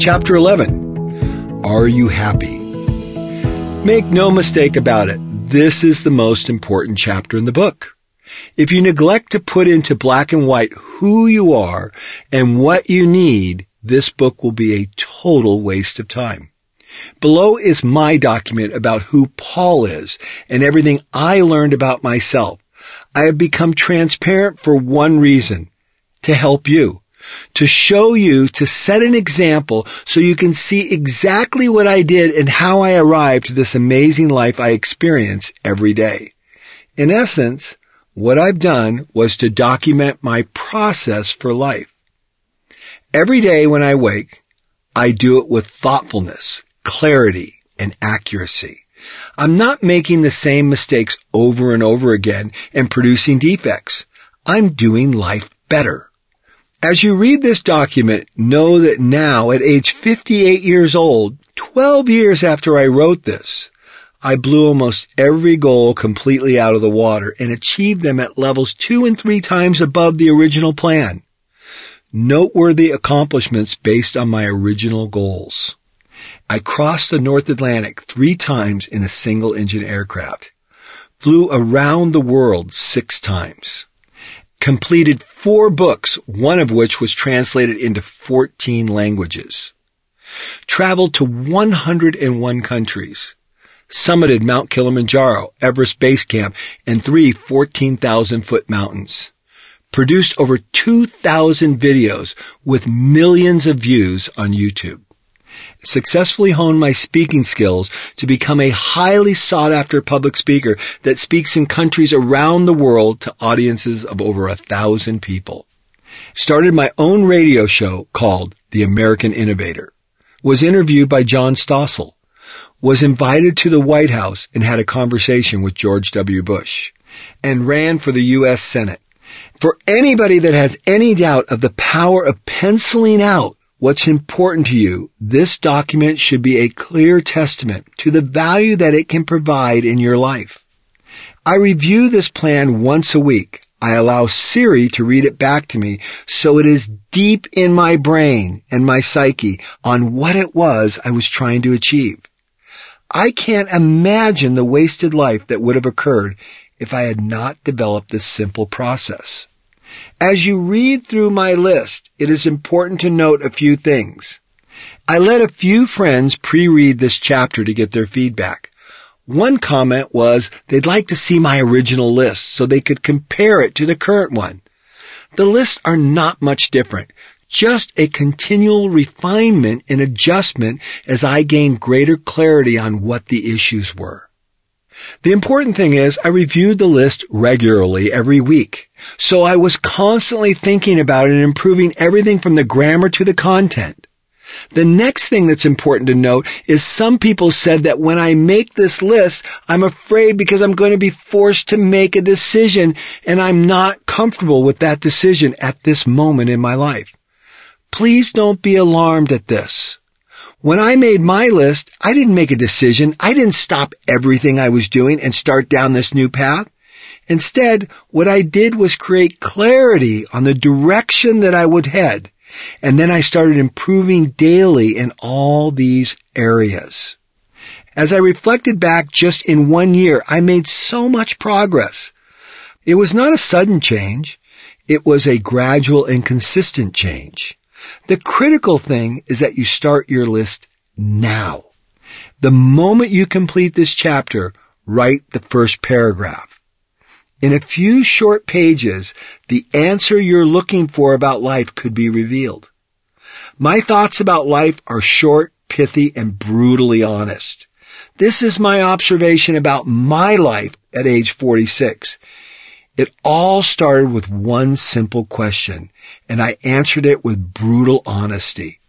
Chapter 11. Are you happy? Make no mistake about it. This is the most important chapter in the book. If you neglect to put into black and white who you are and what you need, this book will be a total waste of time. Below is my document about who Paul is and everything I learned about myself. I have become transparent for one reason, to help you, to show you, to set an example so you can see exactly what I did and how I arrived to this amazing life I experience every day. In essence, what I've done was to document my process for life. Every day when I wake, I do it with thoughtfulness, clarity, and accuracy. I'm not making the same mistakes over and over again and producing defects. I'm doing life better. As you read this document, know that now at age 58 years old, 12 years after I wrote this, I blew almost every goal completely out of the water and achieved them at levels two and three times above the original plan. Noteworthy accomplishments based on my original goals. I crossed the North Atlantic three times in a single engine aircraft. Flew around the world six times. Completed four books, one of which was translated into 14 languages. Traveled to 101 countries. Summited Mount Kilimanjaro, Everest Base Camp, and three 14,000 foot mountains. Produced over 2,000 videos with millions of views on YouTube successfully honed my speaking skills to become a highly sought after public speaker that speaks in countries around the world to audiences of over a thousand people. Started my own radio show called The American Innovator. Was interviewed by John Stossel. Was invited to the White House and had a conversation with George W. Bush. And ran for the U.S. Senate. For anybody that has any doubt of the power of penciling out what's important to you, this document should be a clear testament to the value that it can provide in your life. I review this plan once a week. I allow Siri to read it back to me so it is deep in my brain and my psyche on what it was I was trying to achieve. I can't imagine the wasted life that would have occurred if I had not developed this simple process. As you read through my list, it is important to note a few things. I let a few friends pre-read this chapter to get their feedback. One comment was they'd like to see my original list so they could compare it to the current one. The lists are not much different, just a continual refinement and adjustment as I gain greater clarity on what the issues were. The important thing is I reviewed the list regularly every week. So I was constantly thinking about it and improving everything from the grammar to the content. The next thing that's important to note is some people said that when I make this list, I'm afraid because I'm going to be forced to make a decision and I'm not comfortable with that decision at this moment in my life. Please don't be alarmed at this. When I made my list, I didn't make a decision. I didn't stop everything I was doing and start down this new path. Instead, what I did was create clarity on the direction that I would head. And then I started improving daily in all these areas. As I reflected back just in one year, I made so much progress. It was not a sudden change. It was a gradual and consistent change. The critical thing is that you start your list now. The moment you complete this chapter, write the first paragraph. In a few short pages, the answer you're looking for about life could be revealed. My thoughts about life are short, pithy, and brutally honest. This is my observation about my life at age 46. It all started with one simple question, and I answered it with brutal honesty.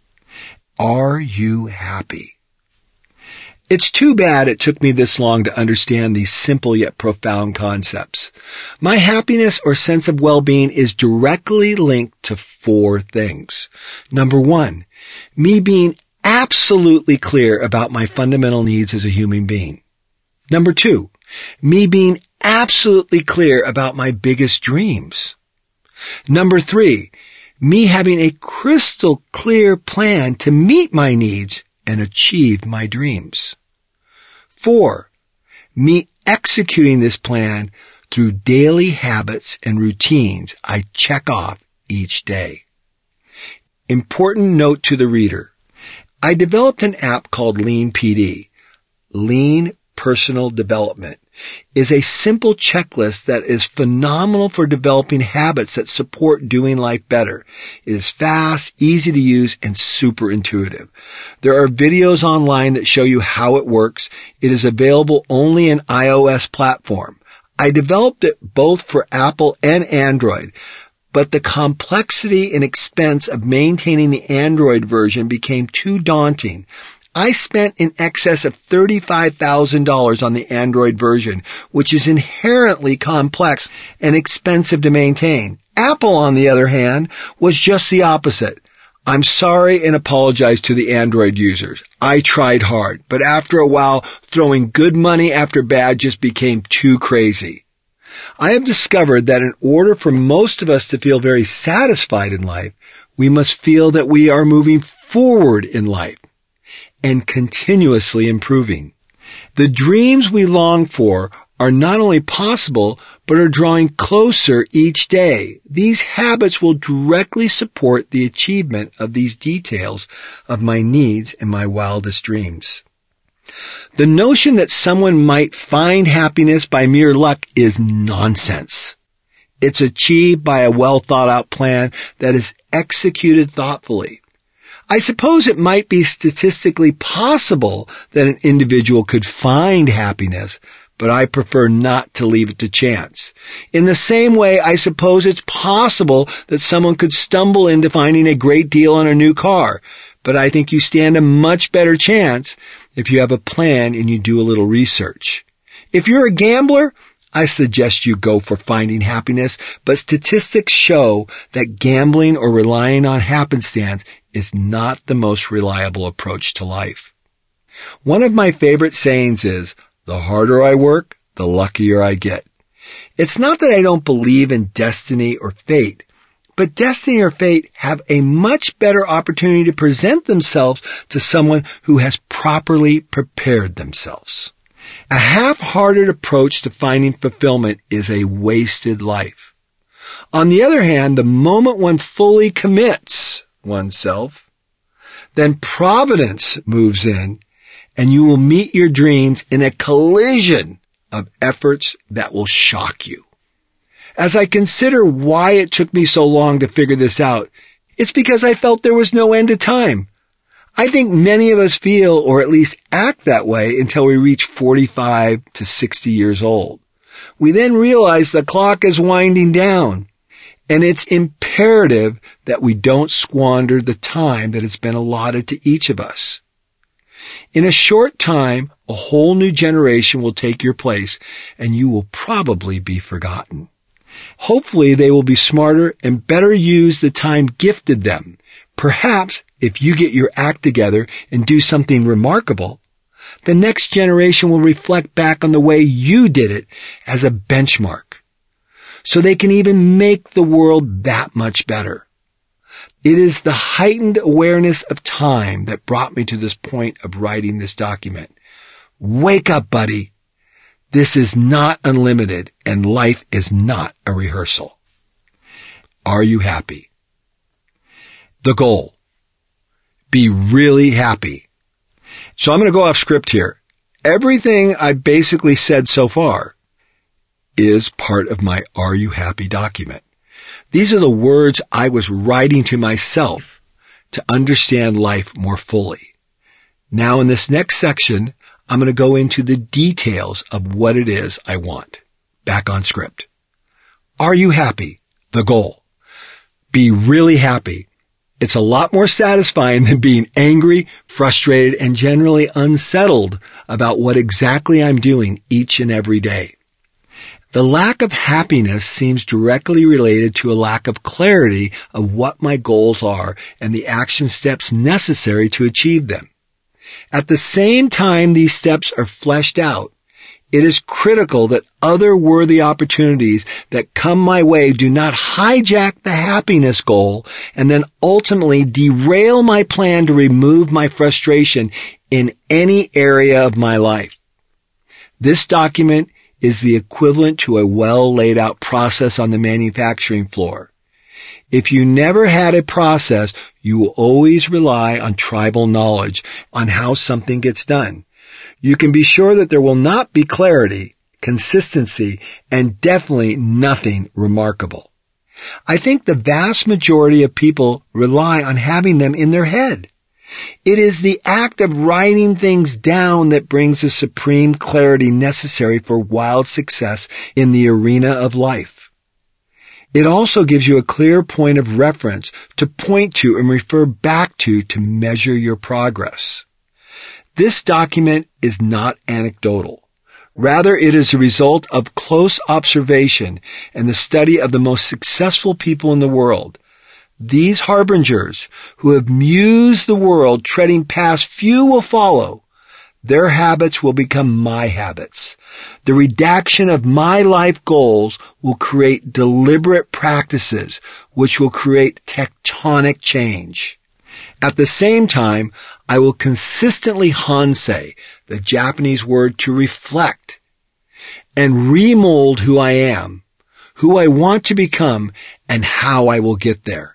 Are you happy? It's too bad it took me this long to understand these simple yet profound concepts. My happiness or sense of well-being is directly linked to four things. Number one, me being absolutely clear about my fundamental needs as a human being. Number two, me being absolutely clear about my biggest dreams. Number three, Me having a crystal clear plan to meet my needs and achieve my dreams. Four, me executing this plan through daily habits and routines I check off each day. Important note to the reader. I developed an app called Lean PD, Lean Personal Development is a simple checklist that is phenomenal for developing habits that support doing life better. It is fast, easy to use, and super intuitive. There are videos online that show you how it works. It is available only in iOS platform. I developed it both for Apple and Android, but the complexity and expense of maintaining the Android version became too daunting. I spent in excess of $35,000 on the Android version, which is inherently complex and expensive to maintain. Apple, on the other hand, was just the opposite. I'm sorry and apologize to the Android users. I tried hard, but after a while, throwing good money after bad just became too crazy. I have discovered that in order for most of us to feel very satisfied in life, we must feel that we are moving forward in life and continuously improving. The dreams we long for are not only possible, but are drawing closer each day. These habits will directly support the achievement of these details of my needs and my wildest dreams. The notion that someone might find happiness by mere luck is nonsense. It's achieved by a well thought out plan that is executed thoughtfully. I suppose it might be statistically possible that an individual could find happiness, but I prefer not to leave it to chance. In the same way, I suppose it's possible that someone could stumble into finding a great deal on a new car, but I think you stand a much better chance if you have a plan and you do a little research. If you're a gambler, I suggest you go for finding happiness, but statistics show that gambling or relying on happenstance is not the most reliable approach to life. One of my favorite sayings is, the harder I work, the luckier I get. It's not that I don't believe in destiny or fate, but destiny or fate have a much better opportunity to present themselves to someone who has properly prepared themselves. A half-hearted approach to finding fulfillment is a wasted life. On the other hand, the moment one fully commits oneself, then providence moves in and you will meet your dreams in a collision of efforts that will shock you. As I consider why it took me so long to figure this out, it's because I felt there was no end to time. I think many of us feel, or at least act that way until we reach 45 to 60 years old. We then realize the clock is winding down. And it's imperative that we don't squander the time that has been allotted to each of us. In a short time, a whole new generation will take your place and you will probably be forgotten. Hopefully they will be smarter and better use the time gifted them. Perhaps if you get your act together and do something remarkable, the next generation will reflect back on the way you did it as a benchmark. So they can even make the world that much better. It is the heightened awareness of time that brought me to this point of writing this document. Wake up, buddy. This is not unlimited and life is not a rehearsal. Are you happy? The goal be really happy. So I'm going to go off script here. Everything I basically said so far is part of my Are You Happy document. These are the words I was writing to myself to understand life more fully. Now in this next section, I'm going to go into the details of what it is I want. Back on script. Are you happy? The goal. Be really happy. It's a lot more satisfying than being angry, frustrated, and generally unsettled about what exactly I'm doing each and every day. The lack of happiness seems directly related to a lack of clarity of what my goals are and the action steps necessary to achieve them. At the same time these steps are fleshed out, It is critical that other worthy opportunities that come my way do not hijack the happiness goal and then ultimately derail my plan to remove my frustration in any area of my life. This document is the equivalent to a well laid out process on the manufacturing floor. If you never had a process, you will always rely on tribal knowledge on how something gets done. You can be sure that there will not be clarity, consistency, and definitely nothing remarkable. I think the vast majority of people rely on having them in their head. It is the act of writing things down that brings the supreme clarity necessary for wild success in the arena of life. It also gives you a clear point of reference to point to and refer back to to measure your progress. This document is not anecdotal. Rather, it is a result of close observation and the study of the most successful people in the world, these harbingers who have mused the world treading past few will follow. Their habits will become my habits. The redaction of my life goals will create deliberate practices which will create tectonic change. At the same time, I will consistently hansei, the Japanese word to reflect, and remold who I am, who I want to become, and how I will get there.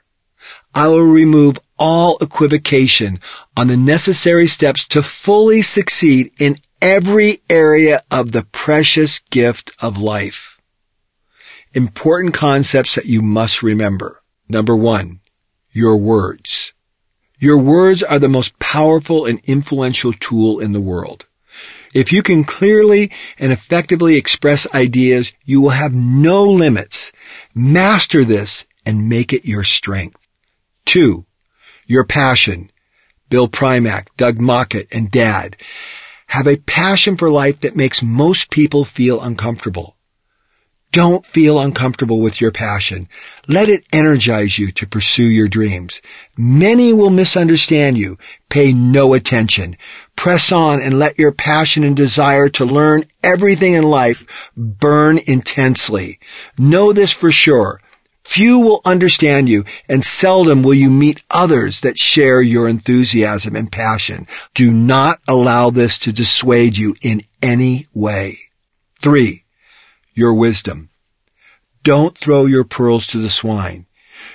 I will remove all equivocation on the necessary steps to fully succeed in every area of the precious gift of life. Important concepts that you must remember. Number one, your words. Your words are the most powerful and influential tool in the world. If you can clearly and effectively express ideas, you will have no limits. Master this and make it your strength. Two, your passion. Bill Primack, Doug Mockett, and Dad have a passion for life that makes most people feel uncomfortable. Don't feel uncomfortable with your passion. Let it energize you to pursue your dreams. Many will misunderstand you. Pay no attention. Press on and let your passion and desire to learn everything in life burn intensely. Know this for sure. Few will understand you and seldom will you meet others that share your enthusiasm and passion. Do not allow this to dissuade you in any way. Three, your wisdom. Don't throw your pearls to the swine.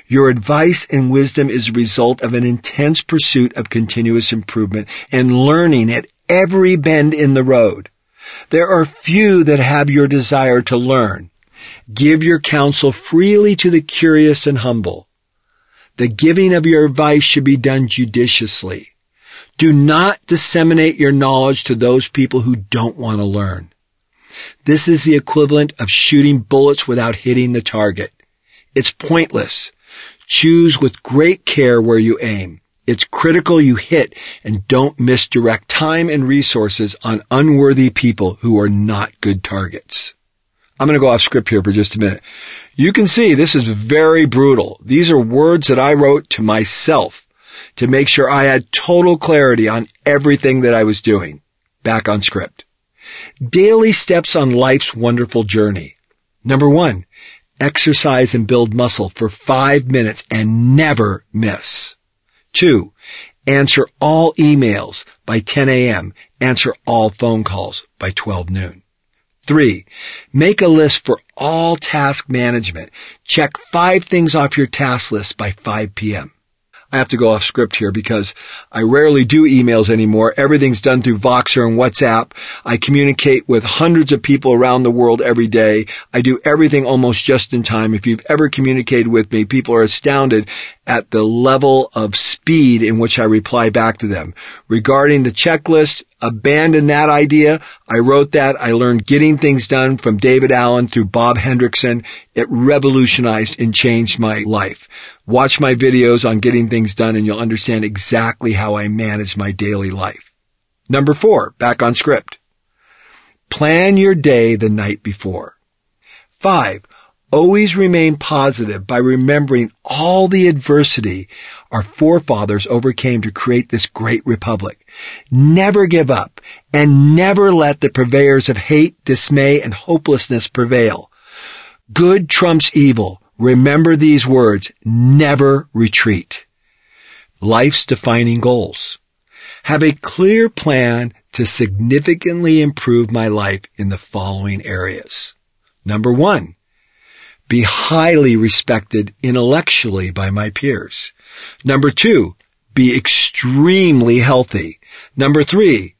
Your advice and wisdom is a result of an intense pursuit of continuous improvement and learning at every bend in the road. There are few that have your desire to learn. Give your counsel freely to the curious and humble. The giving of your advice should be done judiciously. Do not disseminate your knowledge to those people who don't want to learn. This is the equivalent of shooting bullets without hitting the target. It's pointless. Choose with great care where you aim. It's critical you hit and don't misdirect time and resources on unworthy people who are not good targets. I'm going to go off script here for just a minute. You can see this is very brutal. These are words that I wrote to myself to make sure I had total clarity on everything that I was doing. Back on script. Daily steps on life's wonderful journey. Number one, exercise and build muscle for five minutes and never miss. Two, answer all emails by 10 a.m. Answer all phone calls by 12 noon. Three, make a list for all task management. Check five things off your task list by 5 p.m. I have to go off script here because I rarely do emails anymore. Everything's done through Voxer and WhatsApp. I communicate with hundreds of people around the world every day. I do everything almost just in time. If you've ever communicated with me, people are astounded at the level of speed in which I reply back to them. Regarding the checklist, abandon that idea. I wrote that. I learned getting things done from David Allen through Bob Hendrickson. It revolutionized and changed my life. Watch my videos on getting things done and you'll understand exactly how I manage my daily life. Number four, back on script. Plan your day the night before. Five, Always remain positive by remembering all the adversity our forefathers overcame to create this great republic. Never give up and never let the purveyors of hate, dismay, and hopelessness prevail. Good trumps evil. Remember these words. Never retreat. Life's defining goals. Have a clear plan to significantly improve my life in the following areas. Number one, be highly respected intellectually by my peers. Number two, be extremely healthy. Number three,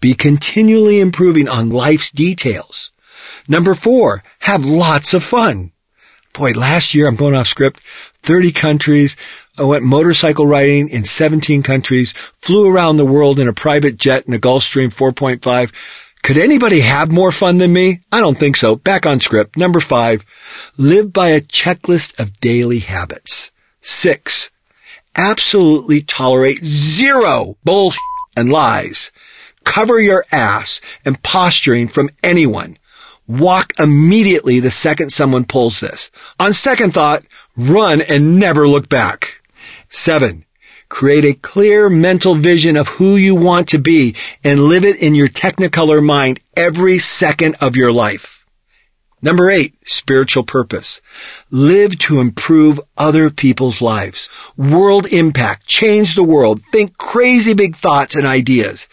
be continually improving on life's details. Number four, have lots of fun. Boy, last year I'm going off script, 30 countries. I went motorcycle riding in 17 countries, flew around the world in a private jet in a Gulfstream 4.5. Could anybody have more fun than me? I don't think so. Back on script. Number five, live by a checklist of daily habits. Six, absolutely tolerate zero bullshit and lies. Cover your ass and posturing from anyone. Walk immediately the second someone pulls this. On second thought, run and never look back. Seven, create a clear mental vision of who you want to be and live it in your technicolor mind every second of your life. Number eight, spiritual purpose. Live to improve other people's lives. World impact. Change the world. Think crazy big thoughts and ideas.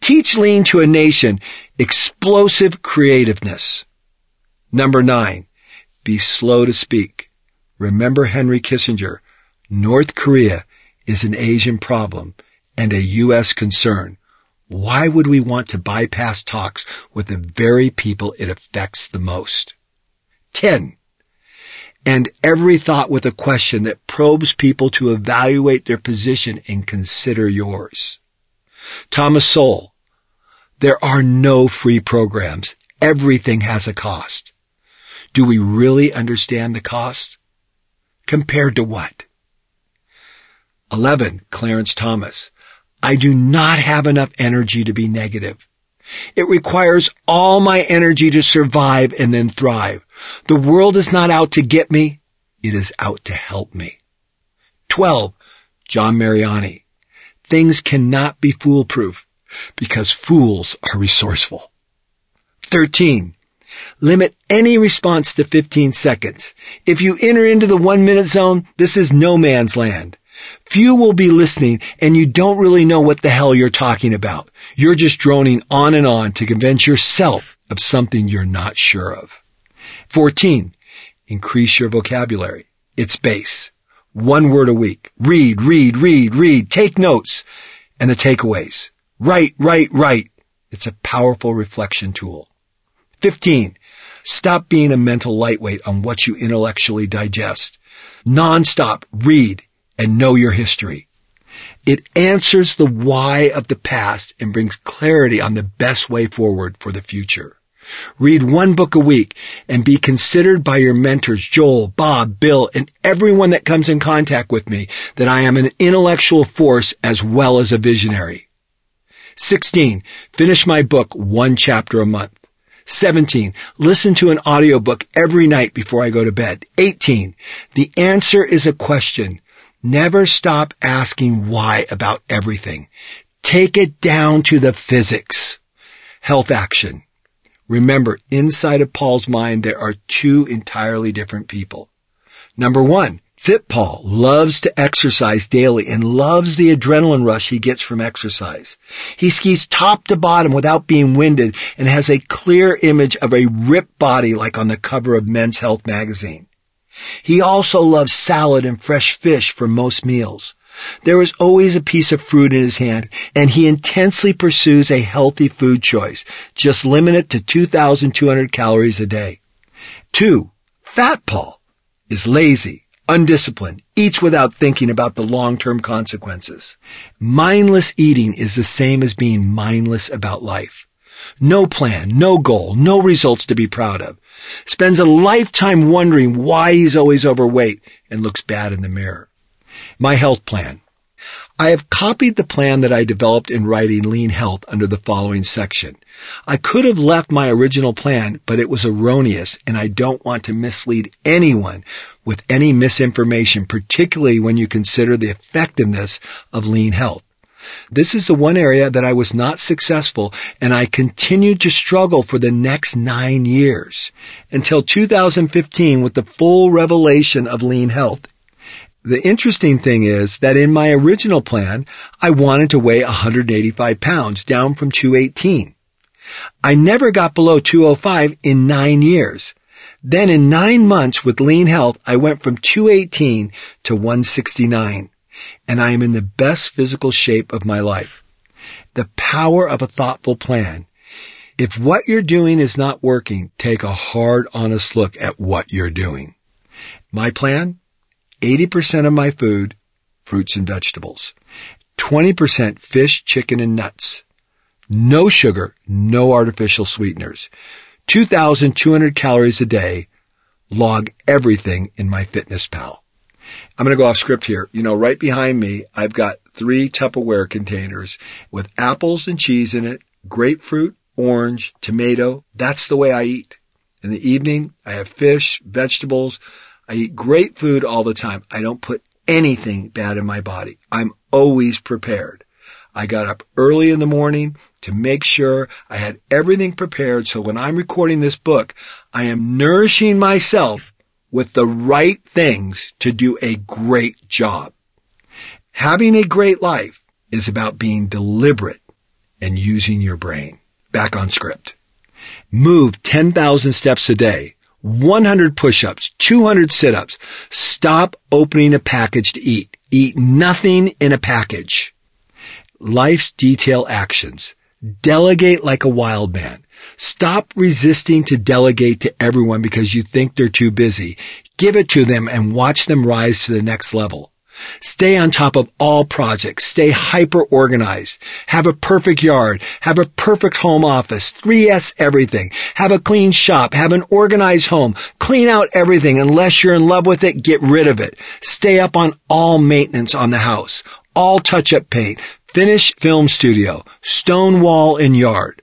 Teach lean to a nation. Explosive creativeness. Number nine, be slow to speak. Remember Henry Kissinger. North Korea is an Asian problem and a U.S. concern. Why would we want to bypass talks with the very people it affects the most? 10. And every thought with a question that probes people to evaluate their position and consider yours. Thomas Sowell. There are no free programs. Everything has a cost. Do we really understand the cost? Compared to what? 11. Clarence Thomas. I do not have enough energy to be negative. It requires all my energy to survive and then thrive. The world is not out to get me. It is out to help me. 12. John Mariani. Things cannot be foolproof because fools are resourceful. 13. Limit any response to 15 seconds. If you enter into the one minute zone, this is no man's land. Few will be listening and you don't really know what the hell you're talking about. You're just droning on and on to convince yourself of something you're not sure of. 14. Increase your vocabulary. It's base. One word a week. Read, read, read, read. Take notes. And the takeaways. Write, write, write. It's a powerful reflection tool. 15. Stop being a mental lightweight on what you intellectually digest. Non-stop read, and know your history. It answers the why of the past and brings clarity on the best way forward for the future. Read one book a week and be considered by your mentors, Joel, Bob, Bill, and everyone that comes in contact with me that I am an intellectual force as well as a visionary. 16. Finish my book one chapter a month. 17. Listen to an audiobook every night before I go to bed. 18. The answer is a question. Never stop asking why about everything. Take it down to the physics. Health action. Remember, inside of Paul's mind, there are two entirely different people. Number one, Fit Paul loves to exercise daily and loves the adrenaline rush he gets from exercise. He skis top to bottom without being winded and has a clear image of a ripped body like on the cover of Men's Health magazine. He also loves salad and fresh fish for most meals. There is always a piece of fruit in his hand, and he intensely pursues a healthy food choice. Just limit it to 2,200 calories a day. Two, Fat Paul is lazy, undisciplined, eats without thinking about the long-term consequences. Mindless eating is the same as being mindless about life. No plan, no goal, no results to be proud of. Spends a lifetime wondering why he's always overweight and looks bad in the mirror. My health plan. I have copied the plan that I developed in writing Lean Health under the following section. I could have left my original plan, but it was erroneous and I don't want to mislead anyone with any misinformation, particularly when you consider the effectiveness of Lean Health. This is the one area that I was not successful and I continued to struggle for the next nine years until 2015 with the full revelation of lean health. The interesting thing is that in my original plan, I wanted to weigh 185 pounds down from 218. I never got below 205 in nine years. Then in nine months with lean health, I went from 218 to 169 and I am in the best physical shape of my life. The power of a thoughtful plan. If what you're doing is not working, take a hard, honest look at what you're doing. My plan? 80% of my food, fruits and vegetables. 20% fish, chicken, and nuts. No sugar, no artificial sweeteners. 2,200 calories a day. Log everything in MyFitnessPal. I'm going to go off script here. You know, right behind me, I've got three Tupperware containers with apples and cheese in it, grapefruit, orange, tomato. That's the way I eat. In the evening, I have fish, vegetables, I eat great food all the time. I don't put anything bad in my body. I'm always prepared. I got up early in the morning to make sure I had everything prepared so when I'm recording this book, I am nourishing myself with the right things to do a great job. Having a great life is about being deliberate and using your brain. Back on script. Move 10,000 steps a day 100 push-ups, 200 sit-ups. Stop opening a package to eat. Eat nothing in a package. Life's detail actions. Delegate like a wild man. Stop resisting to delegate to everyone because you think they're too busy. Give it to them and watch them rise to the next level. Stay on top of all projects. Stay hyper organized. Have a perfect yard. Have a perfect home office. 3S everything. Have a clean shop. Have an organized home. Clean out everything. Unless you're in love with it, get rid of it. Stay up on all maintenance on the house. All touch-up paint. Finish film studio. Stone wall and yard.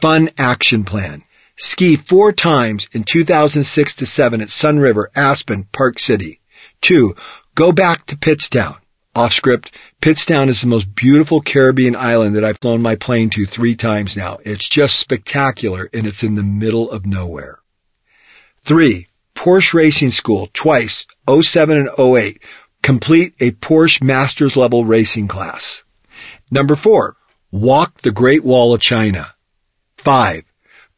Fun action plan. Ski four times in 2006 to 7 at Sun River, Aspen, Park City. Two, Go back to Pittstown. Off script, Pittstown is the most beautiful Caribbean island that I've flown my plane to three times now. It's just spectacular and it's in the middle of nowhere. Three, Porsche Racing School twice, 07 and 08. Complete a Porsche Masters level racing class. Number four, walk the Great Wall of China. Five,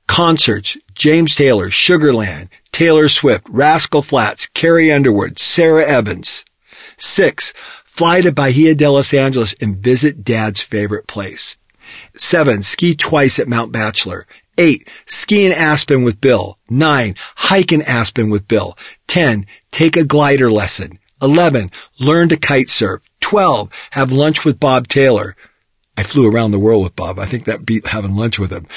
concerts, James Taylor, Sugarland, Taylor Swift, Rascal Flatts, Carrie Underwood, Sara Evans. Six, fly to Bahia de Los Angeles and visit dad's favorite place. Seven, ski twice at Mount Bachelor. Eight, ski in Aspen with Bill. Nine, hike in Aspen with Bill. Ten, take a glider lesson. Eleven, learn to kite surf. Twelve, have lunch with Bob Taylor. I flew around the world with Bob. I think that beat having lunch with him.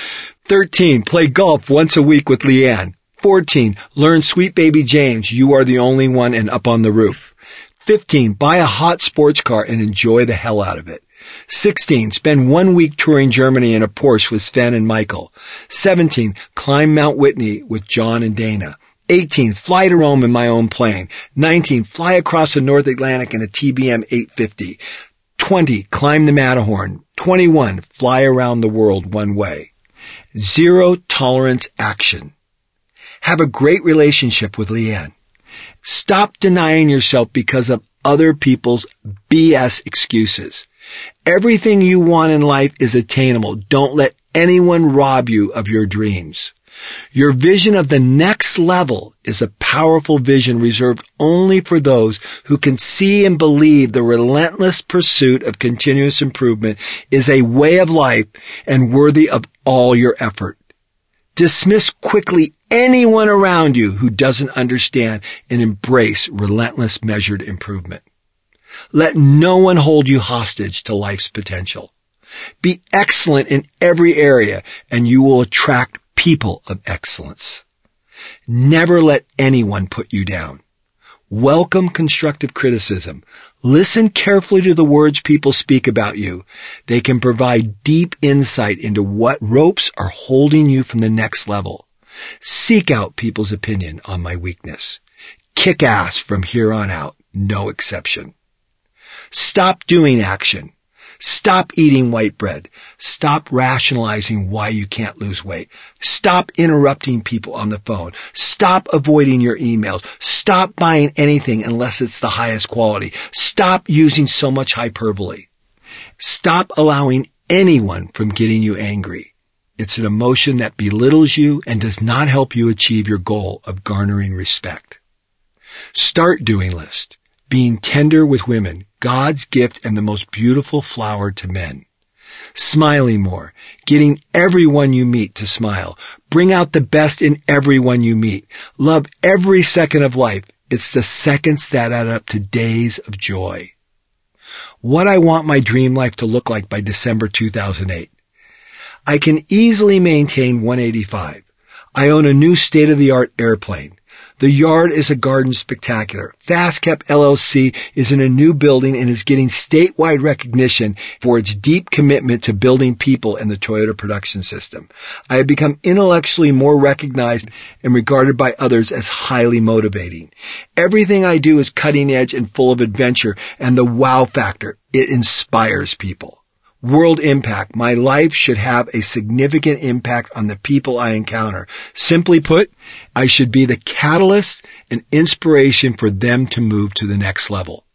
13. Play golf once a week with Leanne. 14. Learn Sweet Baby James. You are the only one and up on the roof. 15. Buy a hot sports car and enjoy the hell out of it. 16. Spend one week touring Germany in a Porsche with Sven and Michael. 17. Climb Mount Whitney with John and Dana. 18. Fly to Rome in my own plane. 19. Fly across the North Atlantic in a TBM 850. 20. Climb the Matterhorn. 21. Fly around the world one way. Zero tolerance action. Have a great relationship with Leanne. Stop denying yourself because of other people's BS excuses. Everything you want in life is attainable. Don't let anyone rob you of your dreams. Your vision of the next level is a powerful vision reserved only for those who can see and believe the relentless pursuit of continuous improvement is a way of life and worthy of all your effort. Dismiss quickly anyone around you who doesn't understand and embrace relentless measured improvement. Let no one hold you hostage to life's potential. Be excellent in every area and you will attract people of excellence. Never let anyone put you down. Welcome constructive criticism. Listen carefully to the words people speak about you. They can provide deep insight into what ropes are holding you from the next level. Seek out people's opinion on my weakness. Kick ass from here on out. No exception. Stop doing action. Stop eating white bread. Stop rationalizing why you can't lose weight. Stop interrupting people on the phone. Stop avoiding your emails. Stop buying anything unless it's the highest quality. Stop using so much hyperbole. Stop allowing anyone from getting you angry. It's an emotion that belittles you and does not help you achieve your goal of garnering respect. Start doing list. Being tender with women, God's gift and the most beautiful flower to men. Smiling more, getting everyone you meet to smile. Bring out the best in everyone you meet. Love every second of life. It's the seconds that add up to days of joy. What I want my dream life to look like by December 2008. I can easily maintain 185. I own a new state-of-the-art airplane. The yard is a garden spectacular. FastCap LLC is in a new building and is getting statewide recognition for its deep commitment to building people in the Toyota production system. I have become intellectually more recognized and regarded by others as highly motivating. Everything I do is cutting edge and full of adventure and the wow factor. It inspires people world impact. My life should have a significant impact on the people I encounter. Simply put, I should be the catalyst and inspiration for them to move to the next level.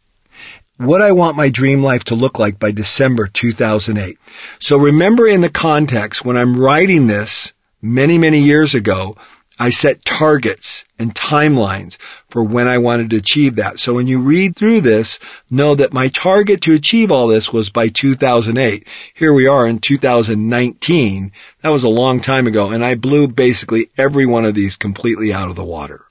What I want my dream life to look like by December 2008. So remember in the context when I'm writing this many, many years ago, I set targets and timelines for when I wanted to achieve that. So when you read through this, know that my target to achieve all this was by 2008. Here we are in 2019. That was a long time ago and I blew basically every one of these completely out of the water.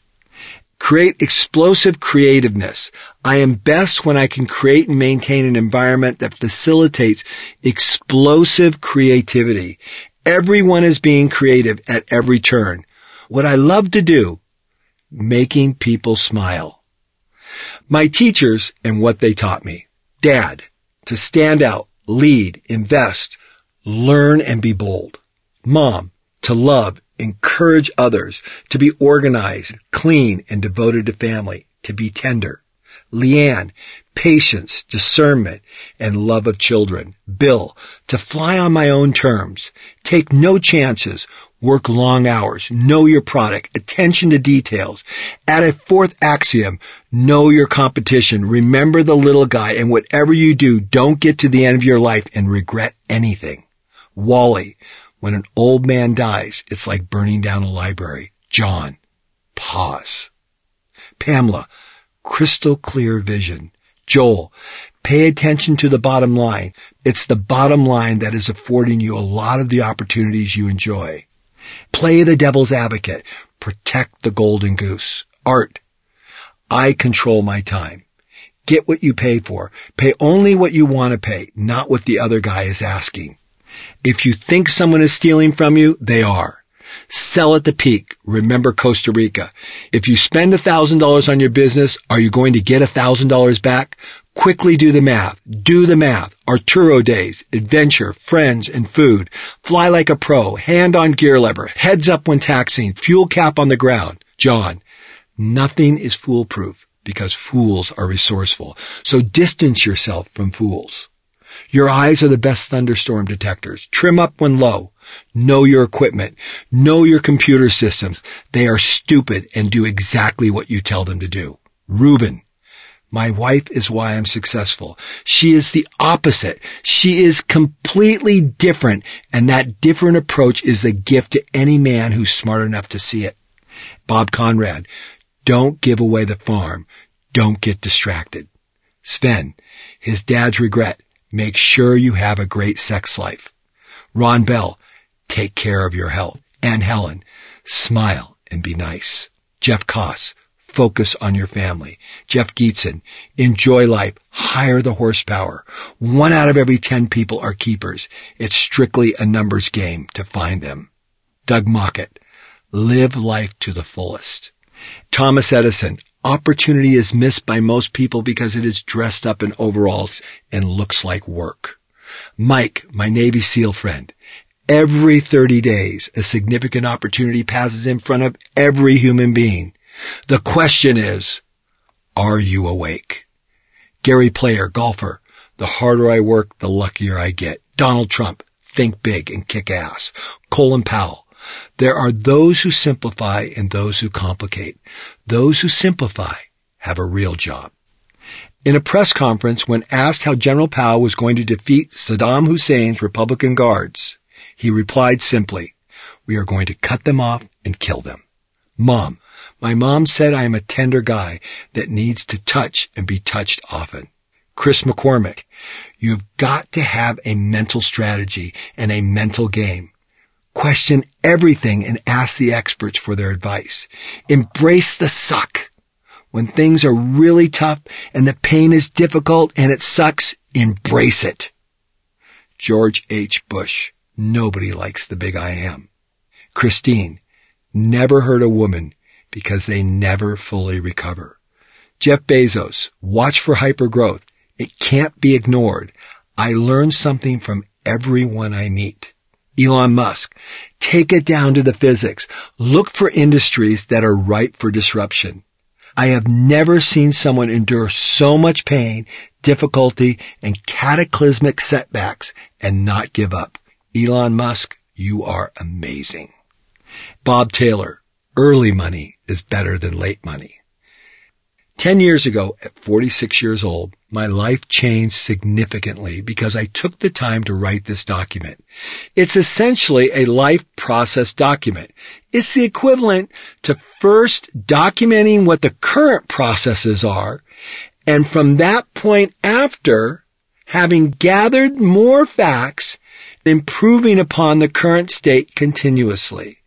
Create explosive creativeness. I am best when I can create and maintain an environment that facilitates explosive creativity. Everyone is being creative at every turn what I love to do, making people smile. My teachers and what they taught me. Dad, to stand out, lead, invest, learn and be bold. Mom, to love, encourage others, to be organized, clean, and devoted to family, to be tender. Leanne, patience, discernment, and love of children. Bill, to fly on my own terms, take no chances, work long hours, know your product, attention to details. Add a fourth axiom, know your competition, remember the little guy, and whatever you do, don't get to the end of your life and regret anything. Wally, when an old man dies, it's like burning down a library. John, pause. Pamela, crystal clear vision. Joel, pay attention to the bottom line. It's the bottom line that is affording you a lot of the opportunities you enjoy. Play the devil's advocate. Protect the golden goose. Art. I control my time. Get what you pay for. Pay only what you want to pay, not what the other guy is asking. If you think someone is stealing from you, they are. Sell at the peak. Remember Costa Rica. If you spend $1,000 on your business, are you going to get $1,000 back? Quickly do the math. Do the math. Arturo days, adventure, friends, and food. Fly like a pro, hand on gear lever, heads up when taxing, fuel cap on the ground. John, nothing is foolproof because fools are resourceful. So distance yourself from fools. Your eyes are the best thunderstorm detectors. Trim up when low. Know your equipment. Know your computer systems. They are stupid and do exactly what you tell them to do. Reuben, my wife is why I'm successful. She is the opposite. She is completely different. And that different approach is a gift to any man who's smart enough to see it. Bob Conrad, don't give away the farm. Don't get distracted. Sven, his dad's regret. Make sure you have a great sex life. Ron Bell, take care of your health. And Helen, smile and be nice. Jeff Koss, focus on your family. Jeff Geetson, enjoy life, hire the horsepower. One out of every ten people are keepers. It's strictly a numbers game to find them. Doug Mockett, live life to the fullest. Thomas Edison, opportunity is missed by most people because it is dressed up in overalls and looks like work. Mike, my Navy SEAL friend, every 30 days, a significant opportunity passes in front of every human being. The question is, are you awake? Gary Player, golfer, the harder I work, the luckier I get. Donald Trump, think big and kick ass. Colin Powell, there are those who simplify and those who complicate. Those who simplify have a real job. In a press conference, when asked how General Powell was going to defeat Saddam Hussein's Republican guards, he replied simply, we are going to cut them off and kill them. Mom, my mom said I am a tender guy that needs to touch and be touched often. Chris McCormick, you've got to have a mental strategy and a mental game. Question everything and ask the experts for their advice. Embrace the suck. When things are really tough and the pain is difficult and it sucks, embrace it. George H. Bush. Nobody likes the big I am. Christine. Never hurt a woman because they never fully recover. Jeff Bezos. Watch for hypergrowth. It can't be ignored. I learn something from everyone I meet. Elon Musk. Take it down to the physics. Look for industries that are ripe for disruption. I have never seen someone endure so much pain, difficulty, and cataclysmic setbacks and not give up. Elon Musk, you are amazing. Bob Taylor, early money is better than late money. Ten years ago, at 46 years old, my life changed significantly because I took the time to write this document. It's essentially a life process document. It's the equivalent to first documenting what the current processes are, and from that point after, having gathered more facts, improving upon the current state continuously.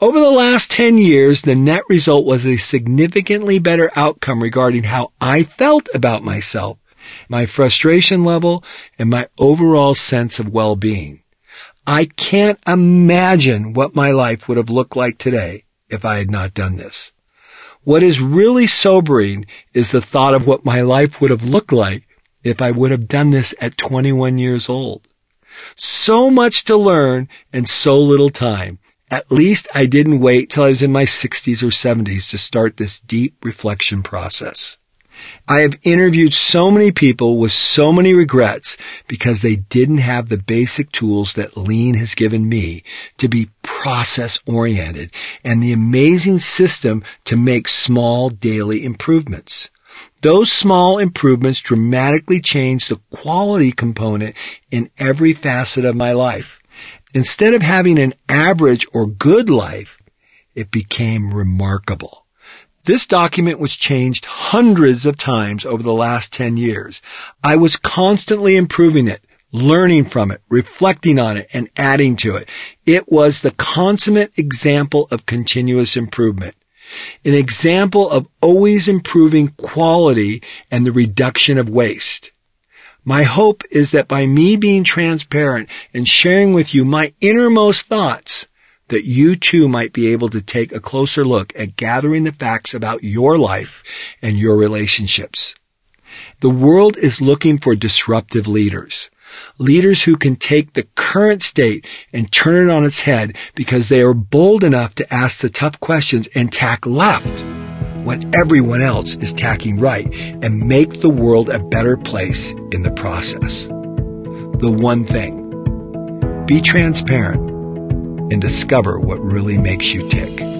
Over the last 10 years, the net result was a significantly better outcome regarding how I felt about myself, my frustration level, and my overall sense of well-being. I can't imagine what my life would have looked like today if I had not done this. What is really sobering is the thought of what my life would have looked like if I would have done this at 21 years old. So much to learn and so little time. At least I didn't wait till I was in my 60s or 70s to start this deep reflection process. I have interviewed so many people with so many regrets because they didn't have the basic tools that lean has given me to be process oriented and the amazing system to make small daily improvements. Those small improvements dramatically change the quality component in every facet of my life. Instead of having an average or good life, it became remarkable. This document was changed hundreds of times over the last 10 years. I was constantly improving it, learning from it, reflecting on it, and adding to it. It was the consummate example of continuous improvement. An example of always improving quality and the reduction of waste. My hope is that by me being transparent and sharing with you my innermost thoughts, that you too might be able to take a closer look at gathering the facts about your life and your relationships. The world is looking for disruptive leaders. Leaders who can take the current state and turn it on its head because they are bold enough to ask the tough questions and tack left when everyone else is tacking right and make the world a better place in the process. The one thing. Be transparent and discover what really makes you tick.